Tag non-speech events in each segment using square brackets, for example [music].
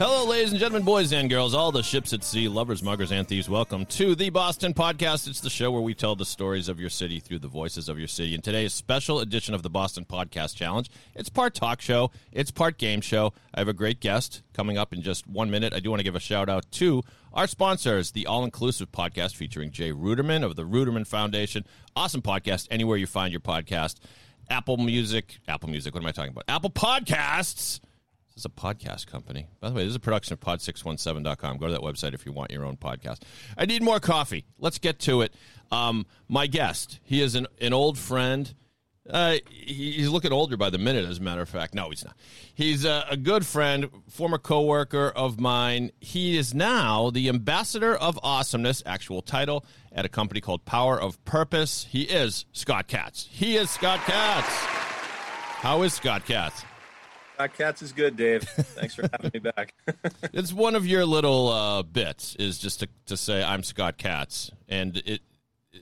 Hello, ladies and gentlemen, boys and girls, all the ships at sea, lovers, muggers, and thieves. Welcome to the Boston Podcast. It's the show where we tell the stories of your city through the voices of your city. And today's special edition of the Boston Podcast Challenge. It's part talk show, it's part game show. I have a great guest coming up in just one minute. I do want to give a shout out to our sponsor is the All Inclusive Podcast featuring Jay Ruderman of the Ruderman Foundation. Awesome podcast anywhere you find your podcast. Apple Music, Apple Music, what am I talking about? Apple Podcasts. This is a podcast company. By the way, this is a production of pod617.com. Go to that website if you want your own podcast. I need more coffee. Let's get to it. Um, my guest, he is an, an old friend. Uh, he's looking older by the minute, as a matter of fact. No, he's not. He's a, a good friend, former coworker of mine. He is now the ambassador of awesomeness, actual title, at a company called Power of Purpose. He is Scott Katz. He is Scott Katz. How is Scott Katz? Scott Katz is good, Dave. Thanks for having me back. [laughs] It's one of your little uh, bits is just to, to say I'm Scott Katz, and it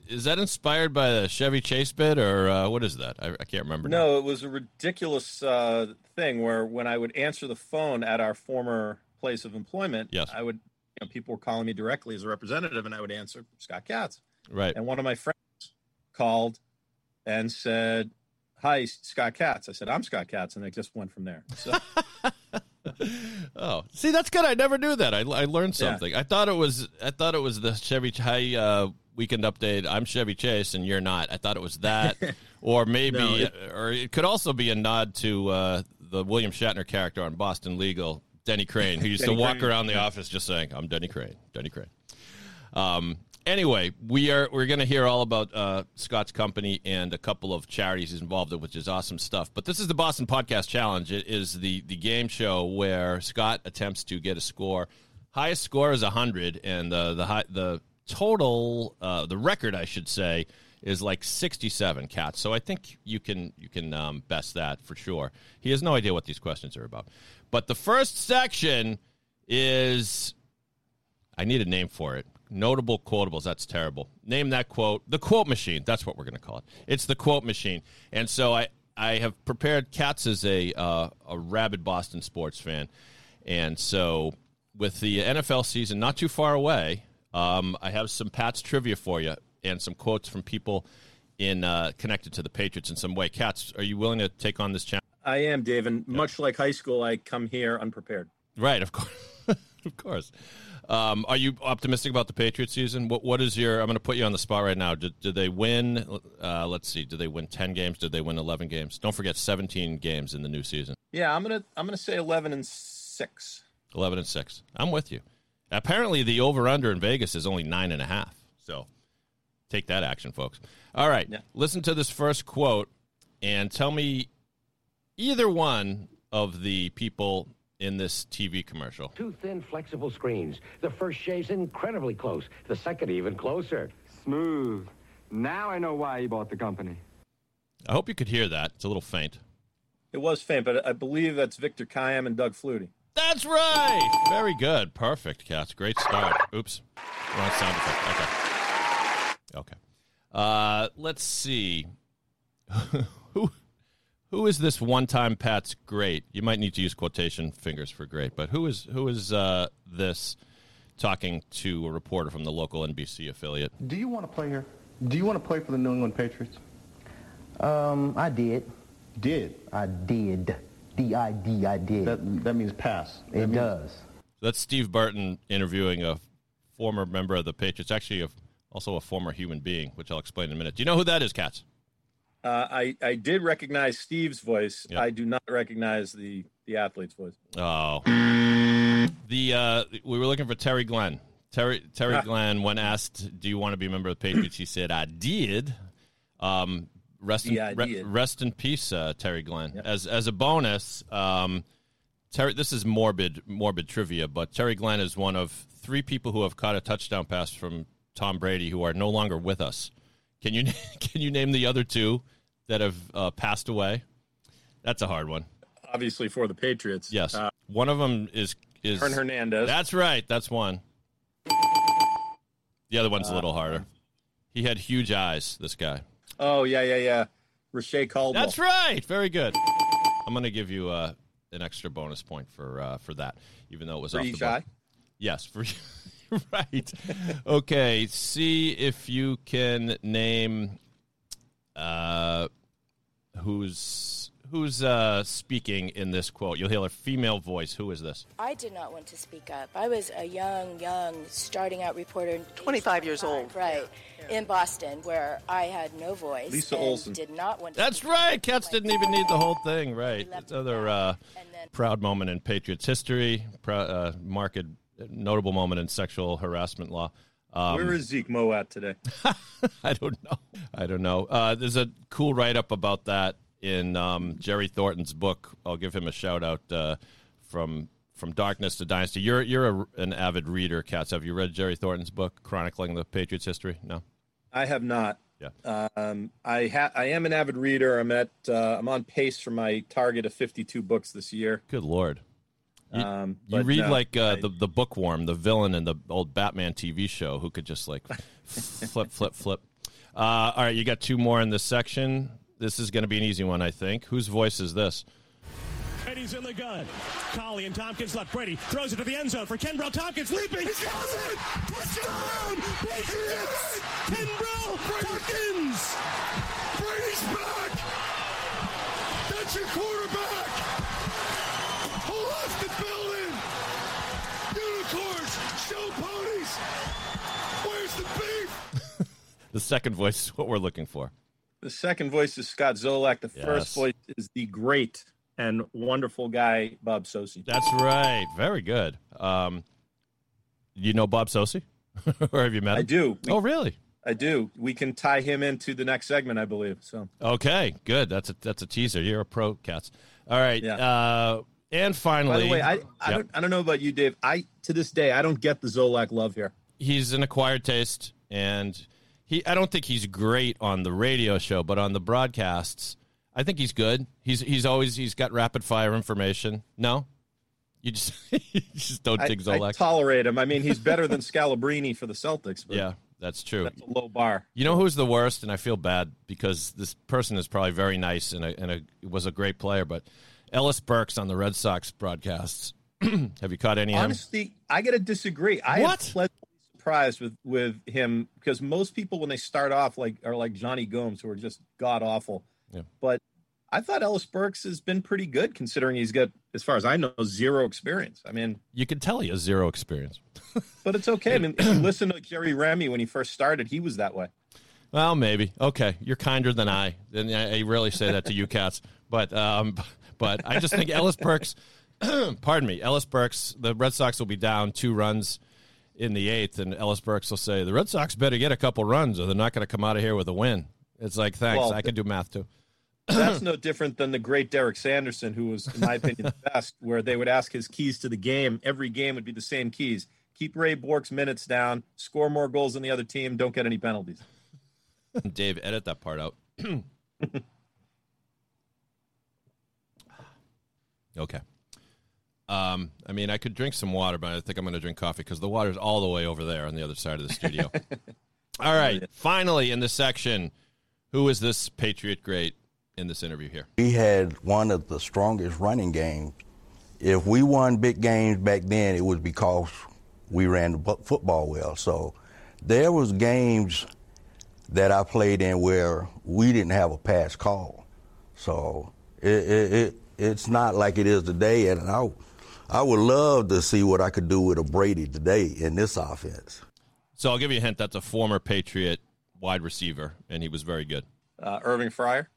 is that inspired by the Chevy Chase bit or uh, what is that? I, I can't remember. now. no, it was a ridiculous uh, thing where when I would answer the phone at our former place of employment, Yes. I would, you know, people were calling me directly as a representative, and I would answer Scott Katz. right? And one of my friends called and said, "Hi, Scott Katz." I said, "I'm Scott Katz," and it just went from there. So [laughs] Oh, see, that's good. I never knew that. I, I learned Yeah. something. I thought it was I thought it was the Chevy Hi uh, weekend update. I'm Chevy Chase, and you're not. I thought it was that, [laughs] or maybe, No, it- or it could also be a nod to uh, the William Shatner character on Boston Legal, Denny Crane, who used to walk Crane, around the office just saying, "I'm Denny Crane, Denny Crane." Um, anyway, we are we're going to hear all about uh, Scott's company and a couple of charities he's involved in, which is awesome stuff. But this is the Boston Podcast Challenge. It is the the game show where Scott attempts to get a score. Highest score is hundred, and uh, the high, the total uh, the record, I should say, is like sixty seven Katz. So I think you can you can um, best that for sure. He has no idea what these questions are about. But the first section is I need a name for it. Notable quotables. That's terrible. Name that quote. The quote machine. That's what we're going to call it. It's the quote machine. And so I, I have prepared. Katz as a uh, a rabid Boston sports fan, and so with the NFL season not too far away, um, I have some Pats trivia for you and some quotes from people in uh, connected to the Patriots in some way. Katz, are you willing to take on this challenge? I am, Dave, and much like high school, I come here unprepared. Right, of course, [laughs] of course. Um, are you optimistic about the Patriots season? What What is your? I'm going to put you on the spot right now. Did, did they win? Uh, let's see. Did they win 10 games? Did they win 11 games? Don't forget 17 games in the new season. Yeah, I'm gonna I'm gonna say eleven and six. 11 and six. I'm with you. Apparently, the over under in Vegas is only nine and a half. So take that action, folks. All right, Yeah. listen to this first quote and tell me either one of the people in this TV commercial. Two thin, flexible screens. The first shave's incredibly close. The second even closer. Smooth. Now I know why he bought the company. I hope you could hear that. It's a little faint. It was faint, but I believe that's Victor Kiam and Doug Flutie. That's right. Very good. Perfect, Katz. Great start. Oops. Wrong sound effect. Okay. Okay. Uh, let's see. [laughs] who who is this one time Pat's great? You might need to use quotation fingers for great, but who is who is uh, this talking to a reporter from the local NBC affiliate? Do you want to play here? Do you want to play for the New England Patriots? Um, I did. Did. I did. D-I-D, I did. That that means pass. That it means- does. That's Steve Burton interviewing a former member of the Patriots, actually a, also a former human being, which I'll explain in a minute. Do you know who that is, Katz? Uh, I I did recognize Steve's voice. Yeah. I do not recognize the the athlete's voice. Oh, the uh, we were looking for Terry Glenn. Terry Terry Ah. Glenn, when asked, "Do you want to be a member of the Patriots?" he said, "I did." Um, rest in, re- rest in peace, uh, Terry Glenn. As as a bonus, um, Terry. This is morbid morbid trivia, but Terry Glenn is one of three people who have caught a touchdown pass from Tom Brady who are no longer with us. Can you [laughs] can you name the other two that have uh, passed away? That's a hard one. Obviously for the Patriots. Yes, Uh, one of them is is Aaron Hernandez. That's right. That's one. The other one's a little harder. He had huge eyes. This guy. Oh yeah, yeah, yeah. Reche Caldwell. That's right. Very good. I'm going to give you uh, an extra bonus point for uh, for that, even though it was For off the. Yes, for [laughs] right. okay, see if you can name uh, who's who's uh, speaking in this quote. You'll hear a female voice. Who is this? I did not want to speak up. I was a young, young, starting out reporter. 25 years old. Right. In Boston, where I had no voice. Lisa and Olson. Did not want to That's speak right. up. Katz didn't even need the whole thing. Right. left It's another uh, then proud moment in Patriots history. Prou- uh, marked notable moment in sexual harassment law. Um, Where is Zeke Mowatt today? [laughs] I don't know. I don't know. Uh, there's a cool write up about that in um, Jerry Thornton's book. I'll give him a shout out uh, from from Darkness to Dynasty. You're you're a, an avid reader, Katz. Have you read Jerry Thornton's book chronicling the Patriots history? No. I have not. Yeah. Um, I ha- I am an avid reader. I'm at uh, I'm on pace for my target of 52 books this year. Good lord. You, Um, you read no, like uh, I- the the bookworm, the villain in the old Batman TV show, who could just like [laughs] flip, flip, flip. Uh, all right, you got two more in this section. This is going to be an easy one, I think. Whose voice is this? He's in the gun. Collie and Thompkins left. Brady throws it to the end zone for Kenbrell Thompkins leaping. He got it! Touchdown! Patriots! Kenbrell Thompkins! Brady's back! That's your quarterback! Who left the building? Unicorns! Show ponies! Where's the beef? [laughs] The second voice is what we're looking for. The second voice is Scott Zolak. The Yes. first voice is the great and wonderful guy Bob Socci. That's right. Very good. Um, you know Bob Socci, [laughs] or have you met him? I do. We- Oh, really? I do. We can tie him into the next segment, I believe. So Okay, good. That's a that's a teaser. You're a pro, Katz. All right. Yeah. Uh, and finally, by the way, I I, Yep. don't, I don't know about you, Dave. I to this day I don't get the Zolak love here. he's an acquired taste, and he I don't think he's great on the radio show, but on the broadcasts, I think he's good. He's he's always he's got rapid fire information. No, you just [laughs] you just don't I, dig I Zolak. tolerate him. I mean, he's better than [laughs] Scalabrine for the Celtics. Yeah, that's true. that's a low bar. You know who's the worst, and I feel bad because this person is probably very nice and a, and a, was a great player, but Ellis Burks on the Red Sox broadcasts. [clears throat] Have you caught any? Honestly, I got to disagree. I What? pleasantly surprised with with him because most people when they start off like are like Jonny Gomes who are just god awful. Yeah. But I thought Ellis Burks has been pretty good considering he's got, as far as I know, zero experience. I mean, You can tell he has zero experience. [laughs] but it's okay. I mean, listen to Jerry Remy when he first started, he was that way. Well, maybe. Okay, you're kinder than I. And I, I really say that to you Katz. But um, but I just think Ellis Burks. [clears throat] pardon me, Ellis Burks. The Red Sox will be down two runs in the eighth, and Ellis Burks will say the Red Sox better get a couple runs, or they're not going to come out of here with a win. It's like thanks. Well, I can do math too. [clears throat] That's no different than the great Derek Sanderson, who was, in my opinion, the best, where they would ask his keys to the game. Every game would be the same keys. Keep Ray Bourque's minutes down, score more goals than the other team, don't get any penalties. [laughs] Dave, edit that part out. [clears throat] okay. Um, I mean, I could drink some water, but I think I'm going to drink coffee because the water's all the way over there on the other side of the studio. [laughs] all right. Finally, in this section, who is this Patriot great in this interview here? We had one of the strongest running games. If we won big games back then, it was because we ran the football well. So there was games that I played in where we didn't have a pass call. So it, it, it it's not like it is today. And I, I would love to see what I could do with a Brady today in this offense. So I'll give you a hint. That's a former Patriot wide receiver, and he was very good. Uh, Irving Fryar?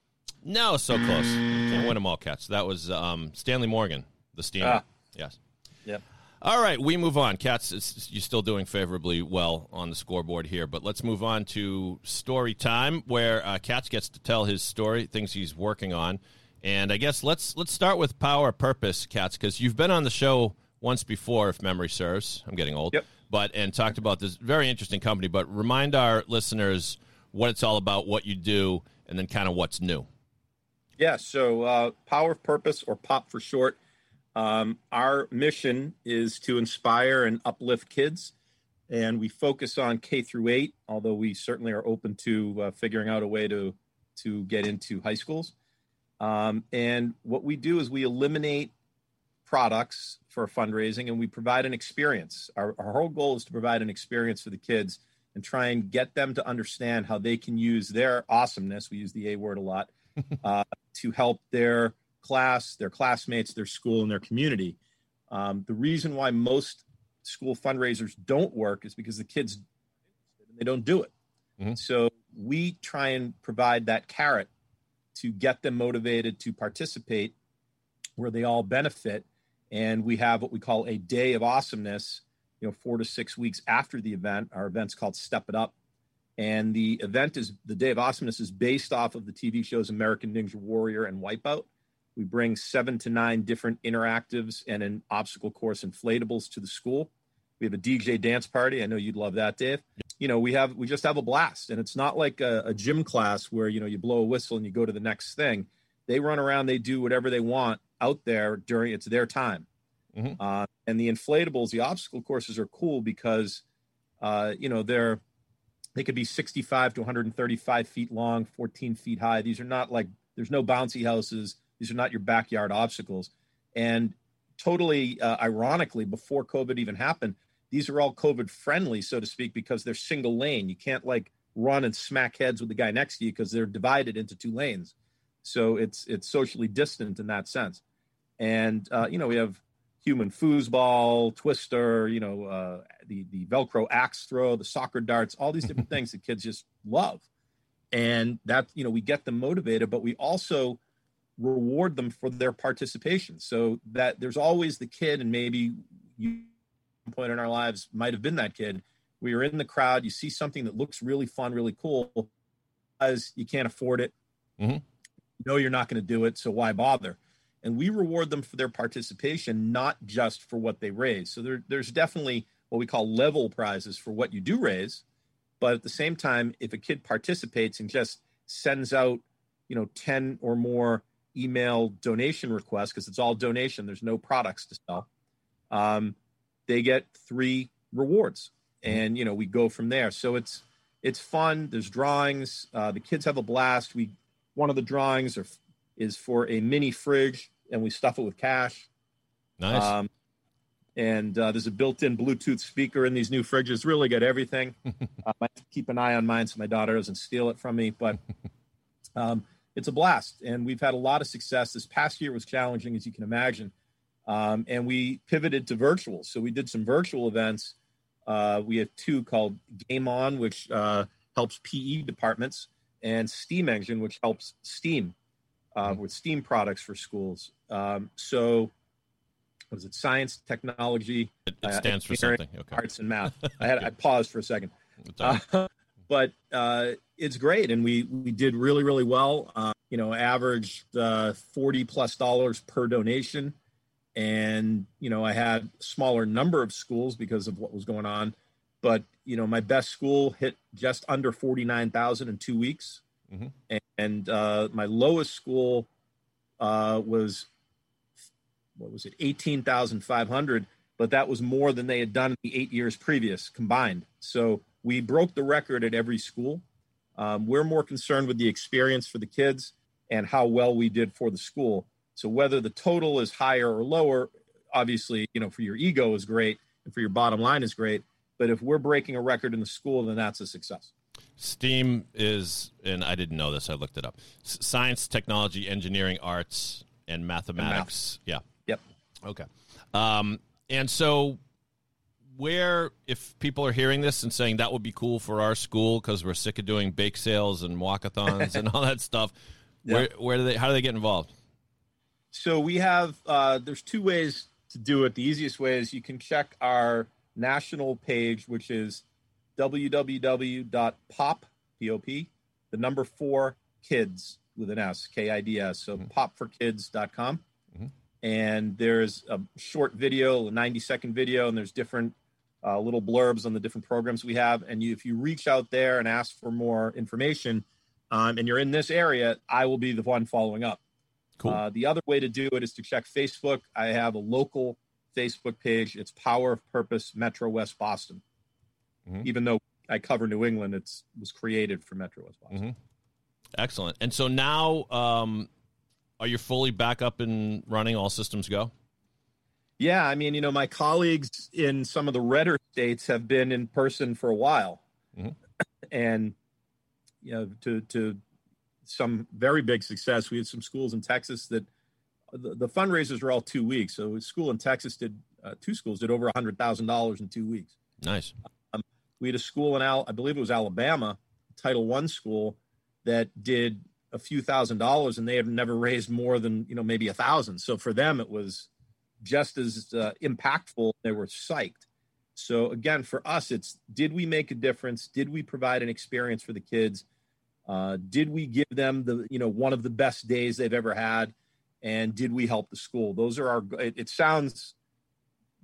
No, so close. You can't win them all, Katz. That was um, Stanley Morgan, the Steamer. Ah. Yes. Yep. All right, we move on. Katz, you're still doing favorably well on the scoreboard here, but let's move on to story time, where uh, Katz gets to tell his story, things he's working on, and I guess let's let's start with power purpose, Katz, because you've been on the show once before, if memory serves. I'm getting old, Yep. but and talked about this very interesting company. But remind our listeners what it's all about, what you do, and then kind of what's new. Yeah, so uh, Power of Purpose, or POP for short, um, our mission is to inspire and uplift kids. And we focus on K through eight, although we certainly are open to uh, figuring out a way to, to get into high schools. Um, and what we do is we eliminate products for fundraising and we provide an experience. Our, our whole goal is to provide an experience for the kids and try and get them to understand how they can use their awesomeness. We use the A word a lot [laughs] uh, to help their class, their classmates, their school, and their community. Um, the reason why most school fundraisers don't work is because the kids they don't do it. Mhm. So we try and provide that carrot to get them motivated to participate, where they all benefit. And we have what we call a day of awesomeness. You know, four to six weeks after the event. Our event's called Step It Up, and the event is the Day of Awesomeness is based off of the TV shows American Ninja Warrior and Wipeout. We bring seven to nine different interactives and an obstacle course inflatables to the school. We have a DJ dance party. I know you'd love that, Dave. You know, we have we just have a blast, and it's not like a, a gym class where you know you blow a whistle and you go to the next thing. They run around, they do whatever they want out there during it's their time. Mhm. Uh, and the inflatables, the obstacle courses are cool because uh, you know they're they could be 65 to 135 feet long, 14 feet high. These are not like there's no bouncy houses. These are not your backyard obstacles. And totally uh, ironically, before COVID even happened, these are all COVID friendly, so to speak, because they're single lane. You can't like run and smack heads with the guy next to you because they're divided into two lanes. So it's it's socially distant in that sense. And uh, you know we have human foosball, twister, you know uh, the the Velcro axe throw, the soccer darts, all these different [laughs] things that kids just love. And that you know we get them motivated, but we also reward them for their participation. So that there's always the kid, and maybe you point in our lives might have been that kid. We are in the crowd, you see something that looks really fun, really cool, as you can't afford it. Mhm. You know you're not going to do it, so why bother? And we reward them for their participation, not just for what they raise. So there, there's definitely what we call level prizes for what you do raise, but at the same time, if a kid participates and just sends out, you know, 10 or more email donation requests, because it's all donation, there's no products to sell, um, they get three rewards. And, you know, we go from there. So it's, it's fun. There's drawings. Uh, the kids have a blast. We, one of the drawings are, is for a mini fridge and we stuff it with cash. Nice. Um, and uh, there's a built-in Bluetooth speaker in these new fridges. Really got everything. [laughs] um, I have to keep an eye on mine so my daughter doesn't steal it from me. But [laughs] um, it's a blast, and we've had a lot of success. This past year was challenging, as you can imagine, um, and we pivoted to virtual. So we did some virtual events. Uh, we have two called Game On, which uh, helps PE departments, and Steam Engine, which helps STEAM uh, with STEAM products for schools. Um, so was it science, technology? It, it uh, stands for something. Okay. Arts and math. [laughs] I had I paused for a second, It's all right. uh, [laughs] but uh, it's great, and we we did really really well. Uh, you know, averaged uh, forty plus dollars per donation, and you know I had a smaller number of schools because of what was going on, but you know my best school hit just under forty nine thousand in two weeks, Mhm. and uh, my lowest school uh, was what was it, eighteen thousand five hundred, but that was more than they had done in the eight years previous combined. So we broke the record at every school. Um, we're more concerned with the experience for the kids and how well we did for the school. So whether the total is higher or lower, obviously, you know, for your ego is great and for your bottom line is great. But if we're breaking a record in the school, then that's a success. STEAM is, and I didn't know this. I looked it up. S- science, technology, engineering, arts, and mathematics. yeah. Yep. Okay. Um, and so, where, if people are hearing this and saying that would be cool for our school because we're sick of doing bake sales and walkathons [laughs] and all that stuff, Yeah. where, where do they, how do they get involved? So we have uh, there's two ways to do it, the easiest way is you can check our national page, which is www.pop, P-O-P, the number four kids with an S, K-I-D-S. So Mm-hmm. popforkids.com. And there's a short video, a 90 second video, and there's different uh, little blurbs on the different programs we have. And you, if you reach out there and ask for more information, um, and you're in this area, I will be the one following up. Cool. Uh, the other way to do it is to check Facebook. I have a local Facebook page. It's Power of Purpose Metro West Boston. Mhm. Even though I cover New England, it was created for Metro West Boston. Mhm. Excellent. And so now, um, are you fully back up and running? All systems go. Yeah, I mean, you know, my colleagues in some of the redder states have been in person for a while, Mhm. and you know, to to some very big success. We had some schools in Texas that the, the fundraisers were all two weeks. So a school in Texas did uh, two schools did over a hundred thousand dollars in two weeks. Nice. Um, we had a school in Al, I believe it was Alabama, Title One school, that did a few thousand dollars, and they have never raised more than you know maybe a thousand. So for them, it was just as uh, impactful. They were psyched. So again, for us, it's did we make a difference? Did we provide an experience for the kids? Uh, did we give them the you know one of the best days they've ever had? And did we help the school? Those are our. It, it sounds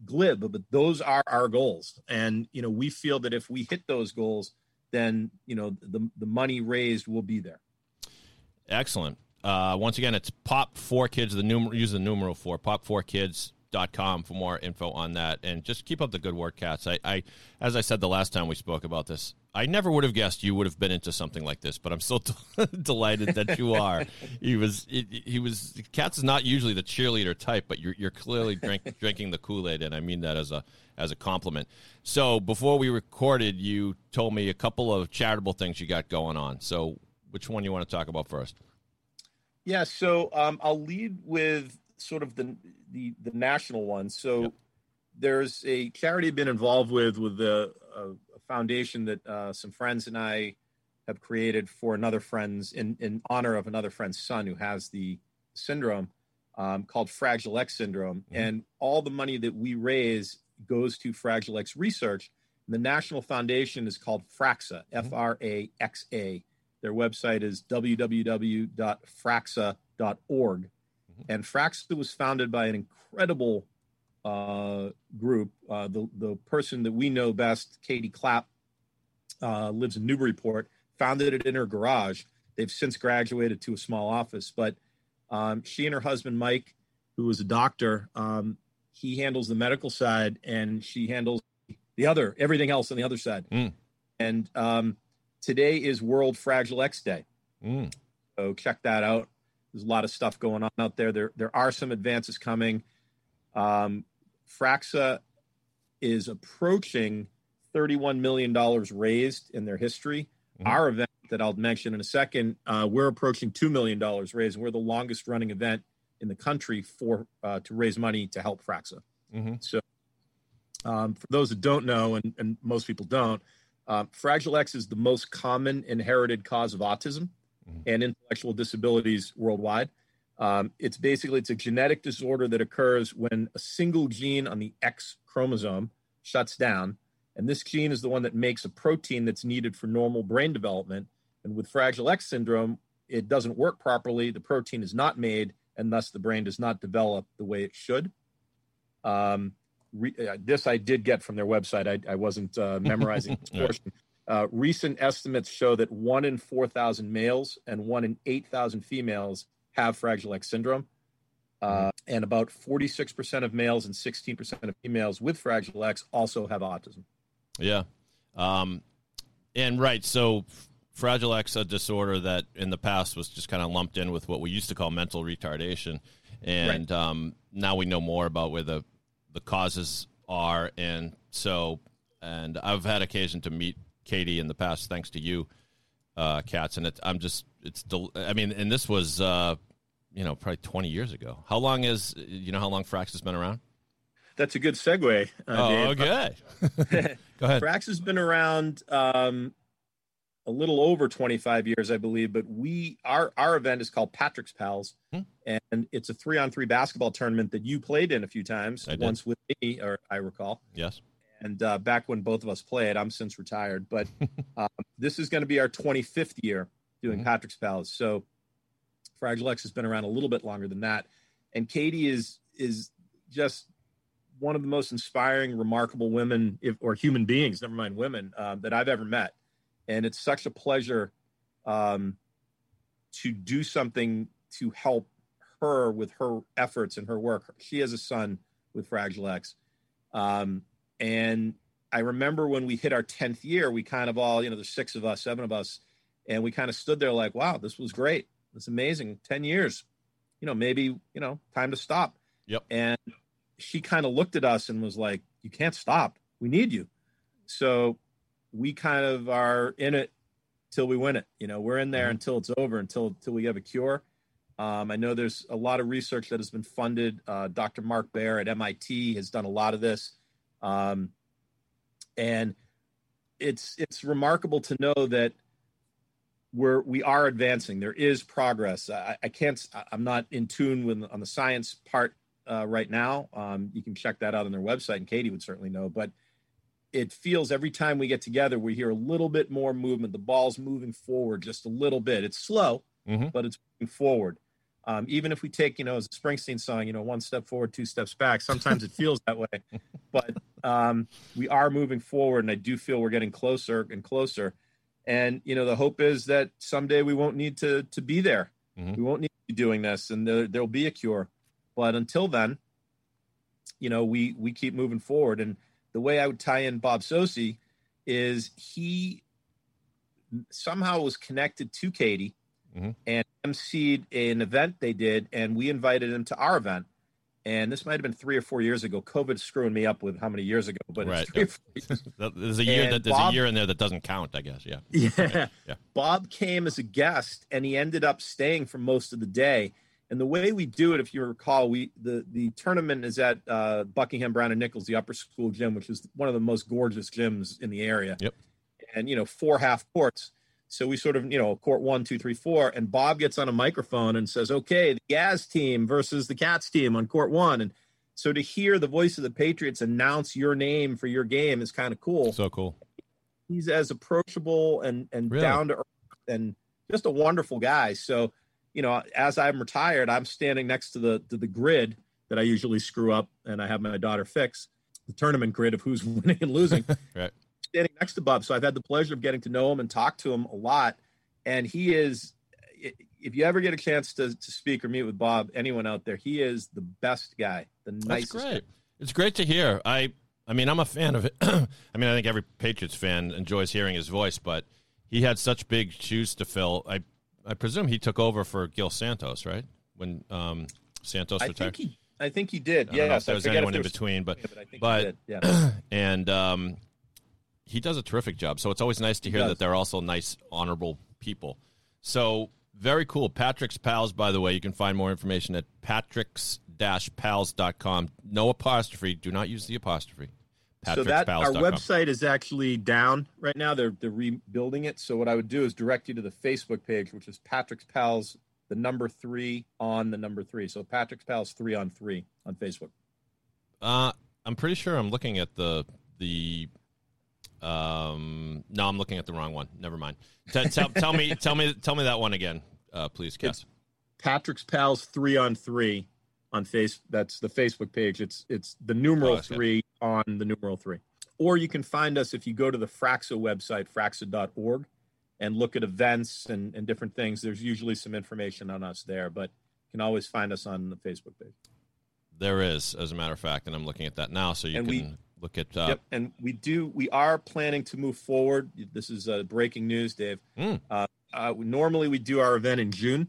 glib, but those are our goals. And you know, we feel that if we hit those goals, then you know the the money raised will be there. Excellent. Uh, once again, it's pop four kids. The numer use the numeral four pop four kids.com for more info on that. And just keep up the good work, Katz. I, I, as I said the last time we spoke about this, I never would have guessed you would have been into something like this, but I'm so [laughs] delighted that you are. he was, he, he was. Katz is not usually the cheerleader type, but you're you're clearly drink, [laughs] drinking the Kool Aid, and I mean that as a as a compliment. So before we recorded, you told me a couple of charitable things you got going on. So which one you want to talk about first? Yeah, so um, I'll lead with sort of the the, the national one. So there's a charity I've been involved with with the a foundation that uh, some friends and I have created for another friend's in, in honor of another friend's son who has the syndrome um, called Fragile X syndrome, and all the money that we raise goes to Fragile X research. And the national foundation is called Fraxa, F R A X A. Their website is www.fraxa.org. And Fraxa was founded by an incredible uh, group. Uh, the, the person that we know best, Katie Clapp, uh, lives in Newburyport, founded it in her garage. They've since graduated to a small office, but um, she and her husband, Mike, who was a doctor, um, he handles the medical side and she handles the other, everything else on the other side. Mm. And um, today is World Fragile X Day. Mm. So check that out. There's a lot of stuff going on out there. There, there are some advances coming. Um, Fraxa is approaching $31 million raised in their history. Our event that I'll mention in a second, uh, we're approaching $2 million raised. And we're the longest running event in the country for uh, to raise money to help Fraxa. Mm-hmm. So, um, for those that don't know, and, and most people don't, um, Fragile X is the most common inherited cause of autism and intellectual disabilities worldwide. Um, it's basically it's a genetic disorder that occurs when a single gene on the X chromosome shuts down, and this gene is the one that makes a protein that's needed for normal brain development. And with Fragile X syndrome, it doesn't work properly. The protein is not made, and thus the brain does not develop the way it should. Um, re- uh, this I did get from their website. I, I wasn't uh, [laughs] memorizing this portion. Uh, recent estimates show that one in 4,000 males and one in 8,000 females have Fragile X syndrome. Uh, and about 46% of males and 16% of females with Fragile X also have autism. Yeah. Um, and right, so Fragile X, a disorder that in the past was just kind of lumped in with what we used to call mental retardation, and um, now we know more about where the the causes are, and so and I've had occasion to meet Katie in the past, thanks to you, uh, Katz, and it, I'm just it's del- I mean, and this was uh, you know probably 20 years ago. How long is you know how long Frax has been around? That's a good segue. Uh, Oh, Dave. okay. [laughs] Go ahead. Frax has been around um, a little over 25 years, I believe. But we our our event is called Patrick's Pals, Hmm. and it's a three on three basketball tournament that you played in a few times. I did. Once with me, or I recall. Yes. And uh, back when both of us played, I'm since retired. But [laughs] um, this is going to be our 25th year doing Mhm. Patrick's Pals. So Fragile X has been around a little bit longer than that, and Katie is is just one of the most inspiring, remarkable women, if, or human beings, never mind women, um, that I've ever met. And it's such a pleasure um, to do something to help her with her efforts and her work. She has a son with Fragile X. Um, and I remember when we hit our 10th year, we kind of all, you know, there's six of us, seven of us, and we kind of stood there like, wow, this was great. It's amazing. 10 years, you know, maybe, you know, time to stop. Yep. And she kind of looked at us and was like, you can't stop. We need you. So we kind of are in it till we win it. You know, we're in there until it's over, until until we have a cure. Um, I know there's a lot of research that has been funded. Uh, Dr. Mark Bear at MIT has done a lot of this, um, and it's it's remarkable to know that we're we are advancing. There is progress. I, I can't. I'm not in tune with on the science part uh, right now. Um, you can check that out on their website, and Katie would certainly know. But it feels every time we get together, we hear a little bit more movement. The ball's moving forward just a little bit. It's slow, Mhm. but it's moving forward. Um, even if we take, you know, as a Springsteen song, you know, one step forward, two steps back. Sometimes it feels that way, [laughs] but um, we are moving forward, and I do feel we're getting closer and closer. And you know, the hope is that someday we won't need to to be there. Mhm. We won't need to be doing this, and there, there'll be a cure. But until then, you know, we we keep moving forward. And the way I would tie in Bob Socci is he somehow was connected to Katie Mhm. and emceed an event they did, and we invited him to our event. And this might have been three or four years ago. COVID's screwing me up with how many years ago, but Right, it's three or four years [laughs] There's a year And that there's Bob- a year in there that doesn't count, I guess. Yeah. Yeah. Yeah. Bob came as a guest and he ended up staying for most of the day. And the way we do it, if you recall, we the the tournament is at uh, Buckingham Browne and Nichols, the upper school gym, which is one of the most gorgeous gyms in the area. Yep. And you know, four half courts. So we sort of, you know, court one, two, three, four, and Bob gets on a microphone and says, "Okay, the Yaz team versus the Katz team on court one." And so to hear the voice of the Patriots announce your name for your game is kind of cool So cool. he's as approachable and and Really? down to earth and just a wonderful guy. So, you know, as I'm retired, I'm standing next to the to the grid that I usually screw up, and I have my daughter fix the tournament grid of who's [laughs] winning and losing. [laughs] Right. Standing next to Bob, so I've had the pleasure of getting to know him and talk to him a lot, and he is. If you ever get a chance to, to speak or meet with Bob, anyone out there, he is the best guy, the nicest. That's great. It's great to hear. I I mean, I'm a fan of it. [clears throat] I mean, I think every Patriots fan enjoys hearing his voice, but he had such big shoes to fill. I I presume he took over for Gil Santos, right? When um, Santos I retired. think he, I think he did. I if Yes, there was anyone in between, but I think he but did, yeah. [clears throat] and um, he does a terrific job. So it's always nice to hear that they're also nice, honorable people. So very cool. Patrick's Pals, by the way, you can find more information at patrick's-pals.com. No apostrophe. Do not use the apostrophe. so that our patrickspals.com. website is actually down right now. They're they're rebuilding it. So what I would do is direct you to the Facebook page, which is Patrick's Pals, the number three on the number three. So Patrick's Pals three on three on Facebook. Uh, I'm pretty sure I'm looking at the the. Um, no, I'm looking at the wrong one. Never mind. Tell, tell, [laughs] tell me, tell me, tell me that one again, uh, please, Katz. Patrick's Pals three on three on face. That's the Facebook page. It's it's the numeral Oh, that's good. three on the numeral three. Or you can find us if you go to the Fraxa website, fraxa.org, and look at events and, and different things. There's usually some information on us there, but you can always find us on the Facebook page. There is, as a matter of fact, and I'm looking at that now, so you And can we- look at. Uh, Yep, and we do. We are planning to move forward. This is uh, breaking news, Dave. Mm. Uh, uh, normally, we do our event in June.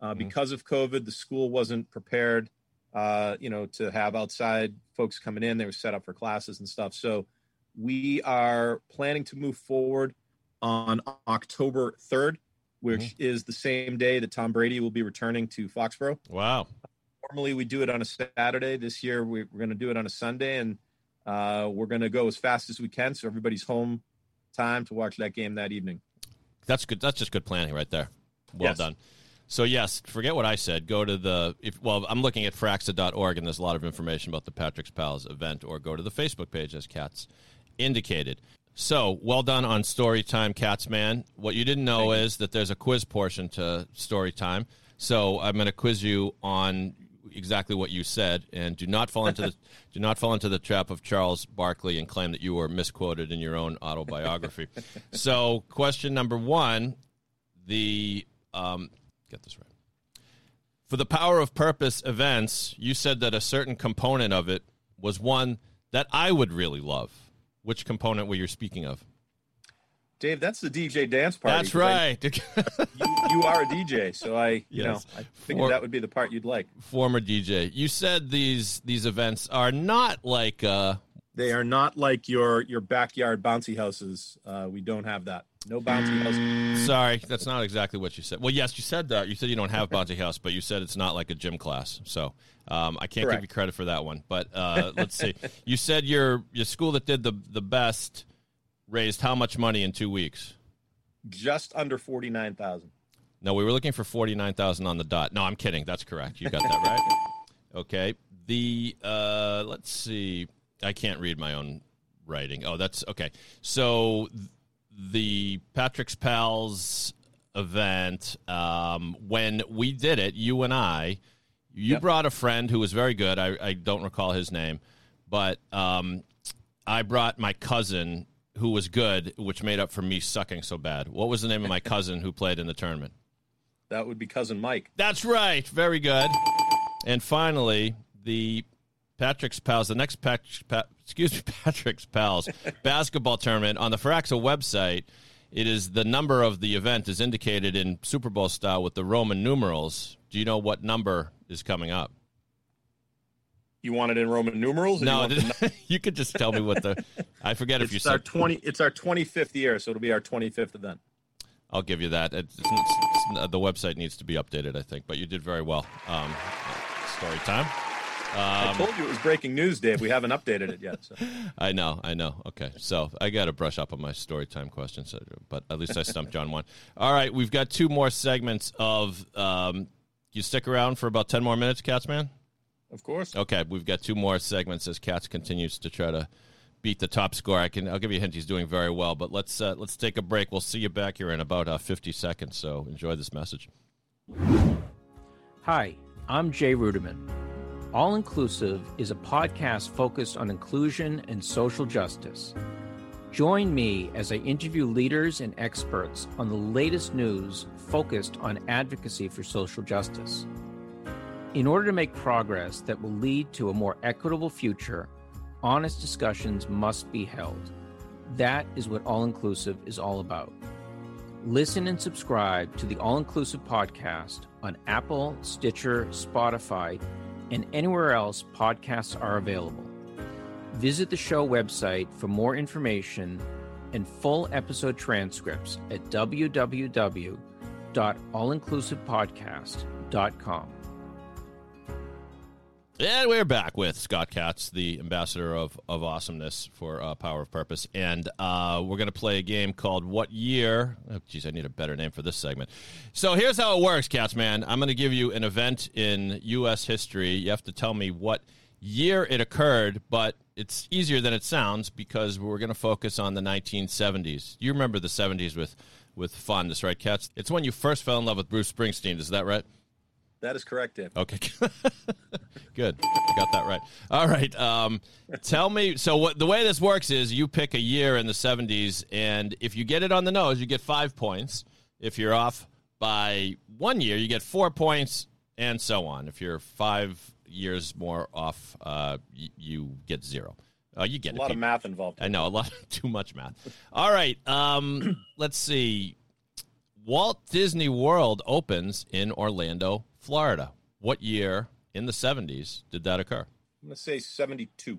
Uh, Mm-hmm. Because of COVID, the school wasn't prepared, uh, you know, to have outside folks coming in. They were set up for classes and stuff. So we are planning to move forward on October 3rd, which Mm-hmm. is the same day that Tom Brady will be returning to Foxborough. Wow. Normally, we do it on a Saturday. This year, we're going to do it on a Sunday, and uh, we're going to go as fast as we can so everybody's home time to watch that game that evening. That's good. That's just good planning right there. Well Yes. done. So yes, forget what I said. Go to the if well, I'm looking at fraxa.org and there's a lot of information about the Patrick's Pals event, or go to the Facebook page as Katz indicated. So well done on story time, Katz man. What you didn't know is that there's a quiz portion to story time. So I'm going to quiz you on exactly what you said, and do not fall into the [laughs] do not fall into the trap of Charles Barkley and claim that you were misquoted in your own autobiography. [laughs] so question number one, the um, get this right. For the Power of Purpose events, you said that a certain component of it was one that I would really love. Which component were you speaking of? Dave, that's the DJ dance party. That's 'cause I- right. [laughs] you, you are a DJ, so I, you Yes. know, I figured For- that would be the part you'd like. Former DJ. You said these these events are not like uh They are not like your your backyard bouncy houses. Uh, we don't have that. No bouncy house. Sorry, that's not exactly what you said. Well, yes, you said that. You said you don't have bouncy house, but you said it's not like a gym class. So um, I can't Correct. give you credit for that one. But uh, let's see. You said your your school that did the the best raised how much money in two weeks? Just under forty nine thousand. No, we were looking for forty nine thousand on the dot. No, I'm kidding. That's correct. You got that right. [laughs] Okay. The uh, let's see. I can't read my own writing. Oh, that's okay. So th- the Patrick's Pals event. Um, when we did it, you and I, you Yep. brought a friend who was very good. I, I don't recall his name, but um, I brought my cousin who was good, which made up for me sucking so bad. What was the name of my cousin who played in the tournament? That would be cousin Mike. That's right. Very good. And finally, the Patrick's Pals, the next Patrick's, pa- excuse me, [laughs] Patrick's Pals [laughs] basketball tournament on the Faraxa website. It is the number of the event is indicated in Super Bowl style with the Roman numerals. Do you know what number is coming up? You want it in Roman numerals? No, you, the- [laughs] you could just tell me what the. I forget if you it's our said. twenty. It's our twenty fifth year, so it'll be our twenty fifth event. I'll give you that. It's, it's, it's- the website needs to be updated, I think, but you did very well. Um, story time. I Um, told you it was breaking news, Dave. We haven't updated it yet. So. [laughs] I know, I know. Okay, so I got to brush up on my story time questions, but at least I stumped John one. All right, we've got two more segments of. Um, you stick around for about ten more minutes, Katzman. Of course. Okay, we've got two more segments as Katz continues to try to beat the top score. I can. I'll give you a hint. He's doing very well, but let's uh, let's take a break. We'll see you back here in about uh, fifty seconds. So enjoy this message. Hi, I'm Jay Ruderman. All Inclusive is a podcast focused on inclusion and social justice. Join me as I interview leaders and experts on the latest news focused on advocacy for social justice. In order to make progress that will lead to a more equitable future, honest discussions must be held. That is what All Inclusive is all about. Listen and subscribe to the All Inclusive podcast on Apple, Stitcher, Spotify, and anywhere else podcasts are available. Visit the show website for more information and full episode transcripts at www.allinclusivepodcast.com. And we're back with Scott Katz, the ambassador of, of awesomeness for uh, Power of Purpose. And uh, we're going to play a game called What Year? Oh, geez, I need a better name for this segment. So here's how it works, Katz, man. I'm going to give you an event in U.S. history. You have to tell me what year it occurred, but it's easier than it sounds because we're going to focus on the 1970s. You remember the 70s with, with fondness, right, Katz? It's when you first fell in love with Bruce Springsteen. Is that right? That is correct, Dave. Okay. [laughs] Good. I got that right. All right. Um, tell me. So, what the way this works is you pick a year in the 70s, and if you get it on the nose, you get five points. If you're off by one year, you get four points, and so on. If you're five years more off, uh, y- you get zero. Uh, you get A lot of math involved. I know a lot, of [laughs] too much math. All right, um, [clears throat] let's see. Walt Disney World opens in Orlando, Florida. What year in the '70s did that occur? I'm going to say 72.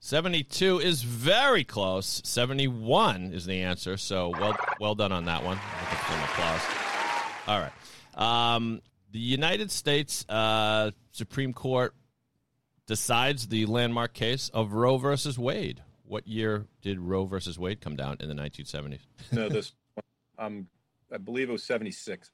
72 is very close. 71 is the answer. So well, well done on that one. Some applause. All right. Um, the United States uh, Supreme Court decides the landmark case of Roe versus Wade. What year did Roe versus Wade come down in the 1970s? No, this. I'm I believe it was 76.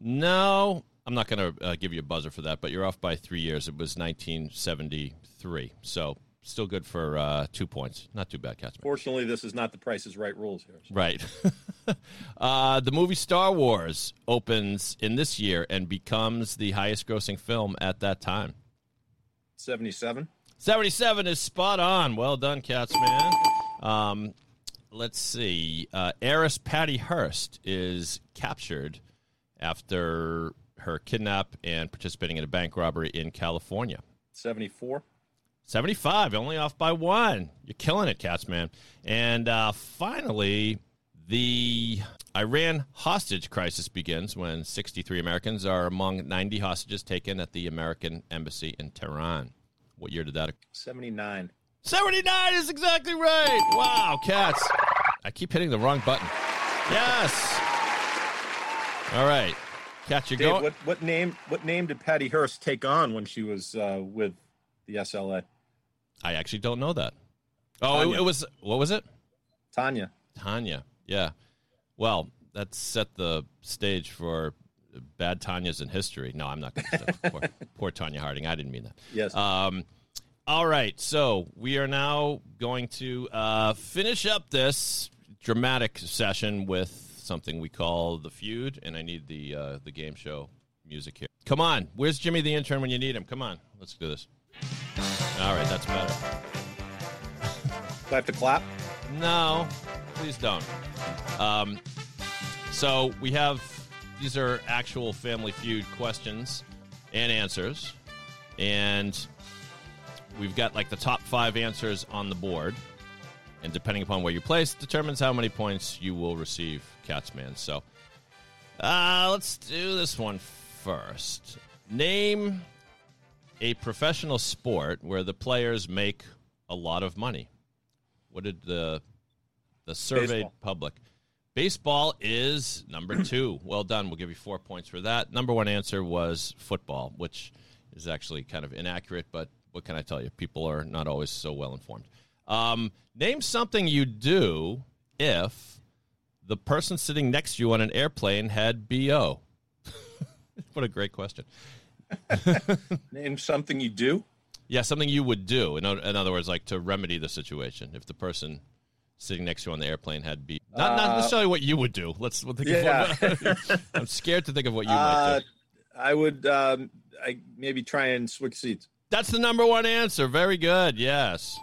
No, I'm not going to uh, give you a buzzer for that, but you're off by three years. It was 1973. So still good for uh, two points. Not too bad, Katzman. Fortunately, this is not the Price is Right rules here. so. Right. [laughs] uh, the movie Star Wars opens in this year and becomes the highest grossing film at that time. 77. 77 is spot on. Well done, Katzman. Um, let's see. Uh, heiress Patty Hearst is captured after her kidnap and participating in a bank robbery in California. 74. 75, only off by one. You're killing it, Katzman. And uh, finally, the Iran hostage crisis begins when 63 Americans are among 90 hostages taken at the American embassy in Tehran. What year did that occur? 79. 79 is exactly right. Wow, Katz. I keep hitting the wrong button. Yes. All right. Katz, you're Dave, going. what, what name what name did Patty Hearst take on when she was uh, with the SLA? I actually don't know that. Oh, it, it was, what was it? Tanya. Tanya. Yeah. Well, that set the stage for bad Tanya's in history. No, I'm not going to. poor, [laughs] poor Tonya Harding. I didn't mean that. Yes. Um, all right. So we are now going to uh, finish up this dramatic session with something we call the feud, and I need the uh, the game show music here. Come on. Where's Jimmy the intern when you need him? Come on. Let's do this. All right. That's better. Do I have to clap? No, please don't. Um, so we have these are actual Family Feud questions and answers, and we've got like the top five answers on the board, and depending upon where you place, determines how many points you will receive, Katzman. So, uh, let's do this one first. Name a professional sport where the players make a lot of money. What did the the surveyed Baseball. public? Baseball is number [clears throat] two. Well done. We'll give you four points for that. Number one answer was football, which is actually kind of inaccurate, but what can I tell you? People are not always so well informed. Um, name something you do if the person sitting next to you on an airplane had BO. [laughs] what a great question. [laughs] Name something you do. Yeah, something you would do. In, in other words, like to remedy the situation if the person sitting next to you on the airplane had B. Not, not Uh, necessarily what you would do. Let's think Yeah. of what, [laughs] I'm scared to think of what you might Uh, do. I would um, I maybe try and switch seats. That's the number one answer. Very good. Yes,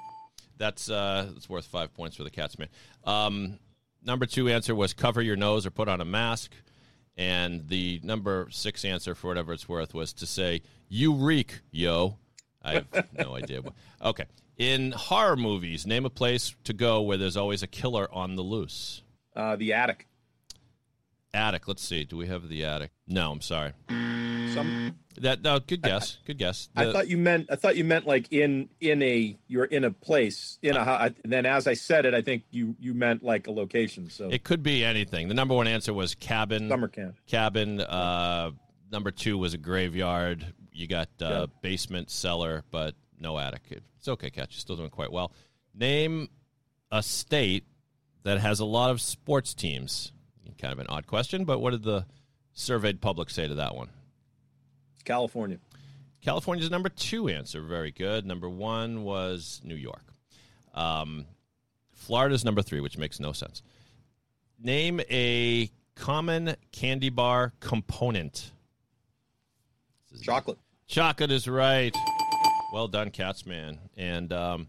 that's uh, that's worth five points for the Katzman. Um, number two answer was cover your nose or put on a mask, and the number six answer, for whatever it's worth, was to say "you reek, yo." I have [laughs] no idea. What, okay, in horror movies, name a place to go where there's always a killer on the loose. Uh, the attic. Attic. Let's see. Do we have the attic? No, I'm sorry. Some. That no. Good guess. Good guess. I thought you meant I thought you meant like in in a you're in a place in a hou- and then as I said it I think you you meant like a location so It could be anything. The number one answer was cabin. summer camp Cabin. Uh, number two was a graveyard. You got uh, Yeah. basement, cellar, but no attic. It's okay, Catch. You're still doing quite well. Name a state that has a lot of sports teams. Kind of an odd question, but what did the surveyed public say to that one? California California's number two answer. Very good. Number one was New York. Um, Florida's number three, which makes no sense. Name a common candy bar component. chocolate Chocolate is right. Well done, Katzman. And um,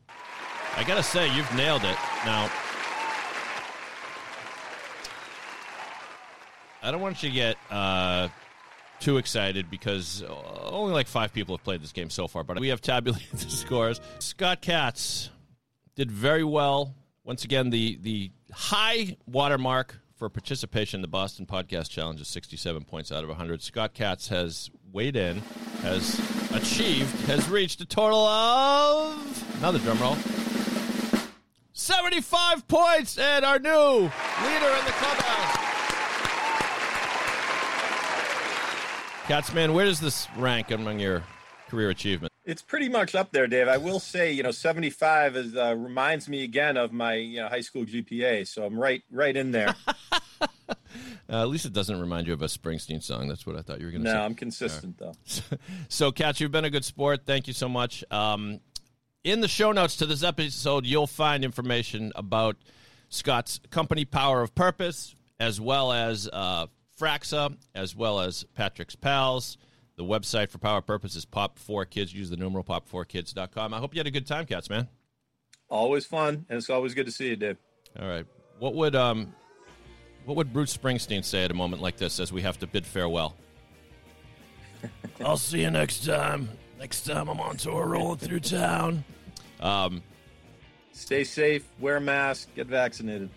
I got to say, you've nailed it. Now, I don't want you to get uh, too excited because only like five people have played this game so far, but we have tabulated [laughs] the scores. Scott Katz did very well. Once again, the, the high watermark for participation in the Boston Podcast Challenge is 67 points out of 100. Scott Katz has weighed in, has achieved, has reached a total of another drum roll. 75 points and our new leader in the clubhouse. Katzman, where does this rank among your career achievements? It's pretty much up there, Dave. I will say, you know, 75 is uh, reminds me again of my you know high school GPA, so I'm right right in there. [laughs] Uh, at least it doesn't remind you of a Springsteen song. That's what I thought you were going to No, say. No, I'm consistent though. [laughs] So, Kat, you've been a good sport. Thank you so much. Um, in the show notes to this episode, you'll find information about Scott's company, Power of Purpose, as well as uh, Fraxa, as well as Patrick's Pals. The website for Power of Purpose is Pop4Kids. Use the numeral Pop4Kids.com. I hope you had a good time, Katzman. Always fun, and it's always good to see you, Dave. All right. What would um, what would Bruce Springsteen say at a moment like this as we have to bid farewell? [laughs] I'll see you next time. Next time I'm on tour rolling through town. Um, Stay safe, wear a mask, get vaccinated.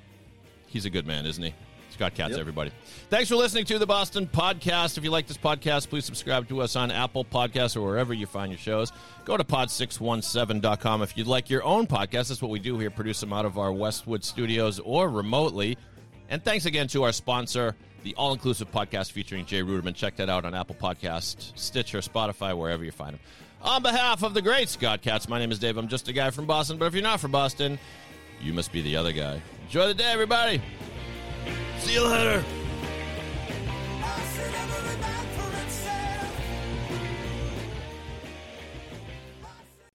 he's a good man, isn't he? Scott Katz, Yep. everybody. Thanks for listening to the Boston Podcast. If you like this podcast, please subscribe to us on Apple Podcasts or wherever you find your shows. Go to pod617.com if you'd like your own podcast. That's what we do here, produce them out of our Westwood studios or remotely. And thanks again to our sponsor, the all inclusive podcast featuring Jay Ruderman. Check that out on Apple Podcast, Stitcher, Spotify, wherever you find them. On behalf of the great Scott Katz, my name is Dave. I'm just a guy from Boston, but if you're not from Boston, you must be the other guy. Enjoy the day, everybody. See you later.